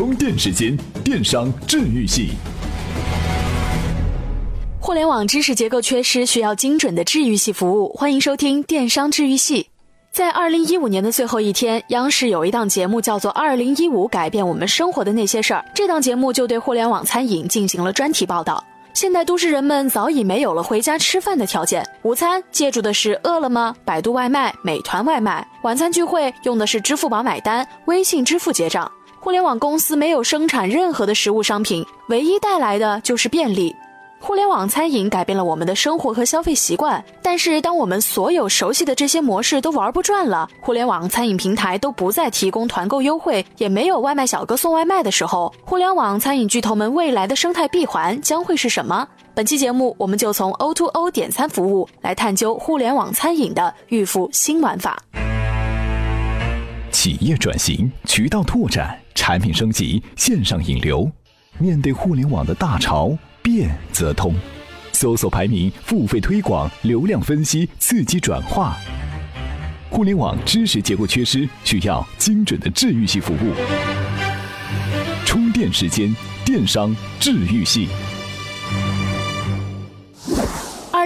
充电时间，电商治愈系。互联网知识结构缺失，需要精准的治愈系服务。欢迎收听电商治愈系。在二零一五年的最后一天，央视有一档节目叫做《二零一五改变我们生活的那些事儿》，这档节目就对互联网餐饮进行了专题报道。现代都市人们早已没有了回家吃饭的条件，午餐借助的是饿了么、百度外卖、美团外卖；晚餐聚会用的是支付宝买单、微信支付结账。互联网公司没有生产任何的实物商品，唯一带来的就是便利。互联网餐饮改变了我们的生活和消费习惯，但是当我们所有熟悉的这些模式都玩不转了，互联网餐饮平台都不再提供团购优惠，也没有外卖小哥送外卖的时候，互联网餐饮巨头们未来的生态闭环将会是什么？本期节目，我们就从 O2O 点餐服务来探究互联网餐饮的预付新玩法。企业转型、渠道拓展、产品升级、线上引流，面对互联网的大潮。变则通，搜索排名、付费推广、流量分析、刺激转化。互联网知识结构缺失，需要精准的治愈系服务。充电时间，电商治愈系。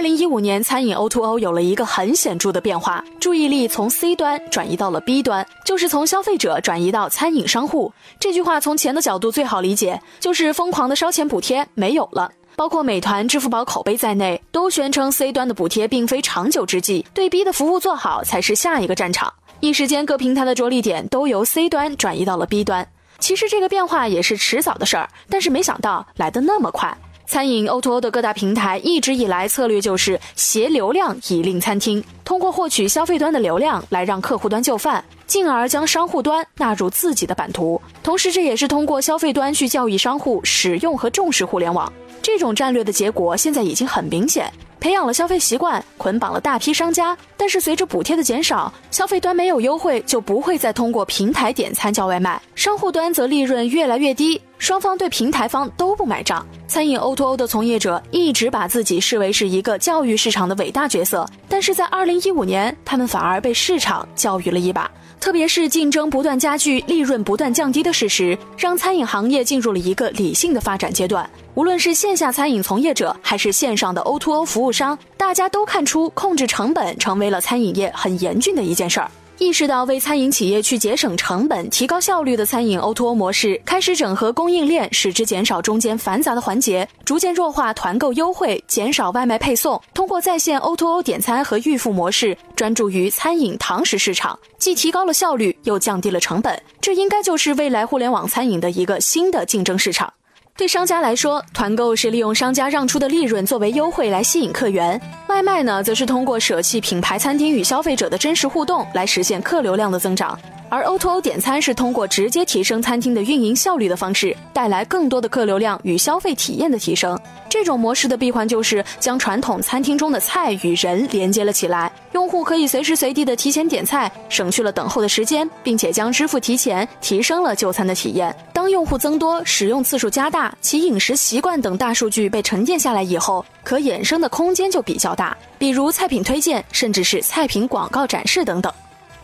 零一五年，餐饮 O2O 有了一个很显著的变化，注意力从 C 端转移到了 B 端，就是从消费者转移到餐饮商户。这句话从钱的角度最好理解，就是疯狂的烧钱补贴没有了，包括美团、支付宝口碑在内，都宣称 C 端的补贴并非长久之计，对 B 的服务做好才是下一个战场。一时间，各平台的着力点都由 C 端转移到了 B 端。其实这个变化也是迟早的事儿，但是没想到来得那么快。餐饮 O2O 的各大平台一直以来策略就是携流量以令餐厅，通过获取消费端的流量来让客户端就范，进而将商户端纳入自己的版图。同时，这也是通过消费端去教育商户使用和重视互联网。这种战略的结果现在已经很明显。培养了消费习惯，捆绑了大批商家，但是随着补贴的减少，消费端没有优惠，就不会再通过平台点餐叫外卖，商户端则利润越来越低，双方对平台方都不买账。餐饮 O2O 的从业者一直把自己视为是一个教育市场的伟大角色，但是在二零一五年，他们反而被市场教育了一把。特别是竞争不断加剧、利润不断降低的事实，让餐饮行业进入了一个理性的发展阶段。无论是线下餐饮从业者，还是线上的 O2O 服务商，大家都看出控制成本成为了餐饮业很严峻的一件事儿。意识到为餐饮企业去节省成本、提高效率的餐饮 O2O 模式，开始整合供应链，使之减少中间繁杂的环节，逐渐弱化团购优惠，减少外卖配送，通过在线 O2O 点餐和预付模式，专注于餐饮堂食市场，既提高了效率，又降低了成本。这应该就是未来互联网餐饮的一个新的竞争市场。对商家来说，团购是利用商家让出的利润作为优惠来吸引客源；外卖呢，则是通过舍弃品牌餐厅与消费者的真实互动来实现客流量的增长。而 O2O 点餐是通过直接提升餐厅的运营效率的方式，带来更多的客流量与消费体验的提升。这种模式的闭环就是将传统餐厅中的菜与人连接了起来，用户可以随时随地的提前点菜，省去了等候的时间，并且将支付提前，提升了就餐的体验。当用户增多，使用次数加大，其饮食习惯等大数据被沉淀下来以后，可衍生的空间就比较大，比如菜品推荐，甚至是菜品广告展示等等。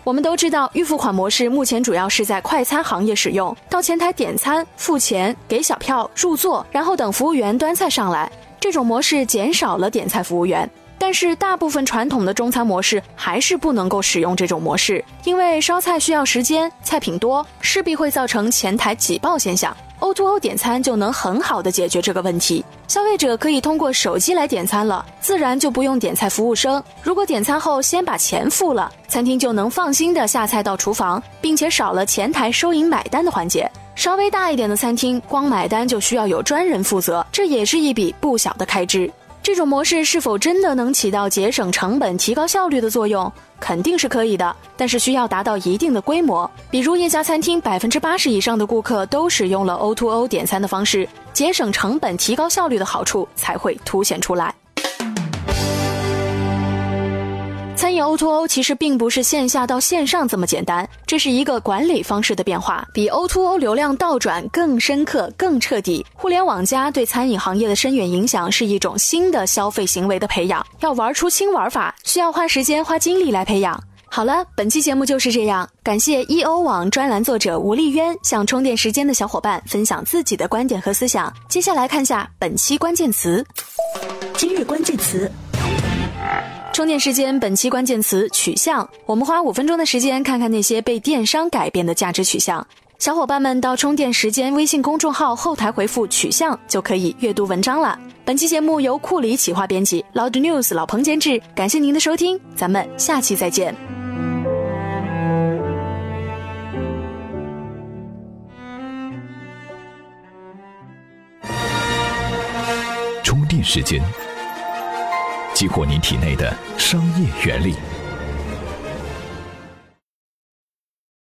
我们都知道，预付款模式目前主要是在快餐行业使用，到前台点餐、付钱、给小票、入座，然后等服务员端菜上来。这种模式减少了点菜服务员，但是大部分传统的中餐模式还是不能够使用这种模式，因为烧菜需要时间，菜品多，势必会造成前台挤爆现象。O2O 点餐就能很好的解决这个问题，消费者可以通过手机来点餐了，自然就不用点菜服务生。如果点餐后先把钱付了，餐厅就能放心的下菜到厨房，并且少了前台收银买单的环节。稍微大一点的餐厅，光买单就需要有专人负责，这也是一笔不小的开支。这种模式是否真的能起到节省成本、提高效率的作用？肯定是可以的，但是需要达到一定的规模。比如一家餐厅百分之八十以上的顾客都使用了 O to O 点餐的方式，节省成本、提高效率的好处才会凸显出来。餐饮 O2O 其实并不是线下到线上这么简单，这是一个管理方式的变化，比 O2O 流量倒转更深刻、更彻底。互联网加对餐饮行业的深远影响是一种新的消费行为的培养，要玩出新玩法，需要花时间、花精力来培养。好了，本期节目就是这样。感谢 EO 网专栏作者吴丽渊向充电时间的小伙伴分享自己的观点和思想。接下来看下本期关键词。今日关键词：充电时间。本期关键词：取向。我们花五分钟的时间，看看那些被电商改变的价值取向。小伙伴们到充电时间微信公众号后台回复“取向”，就可以阅读文章了。本期节目由库里企划编辑，Loud News 老彭监制。感谢您的收听，咱们下期再见。充电时间，激活您体内的商业原理。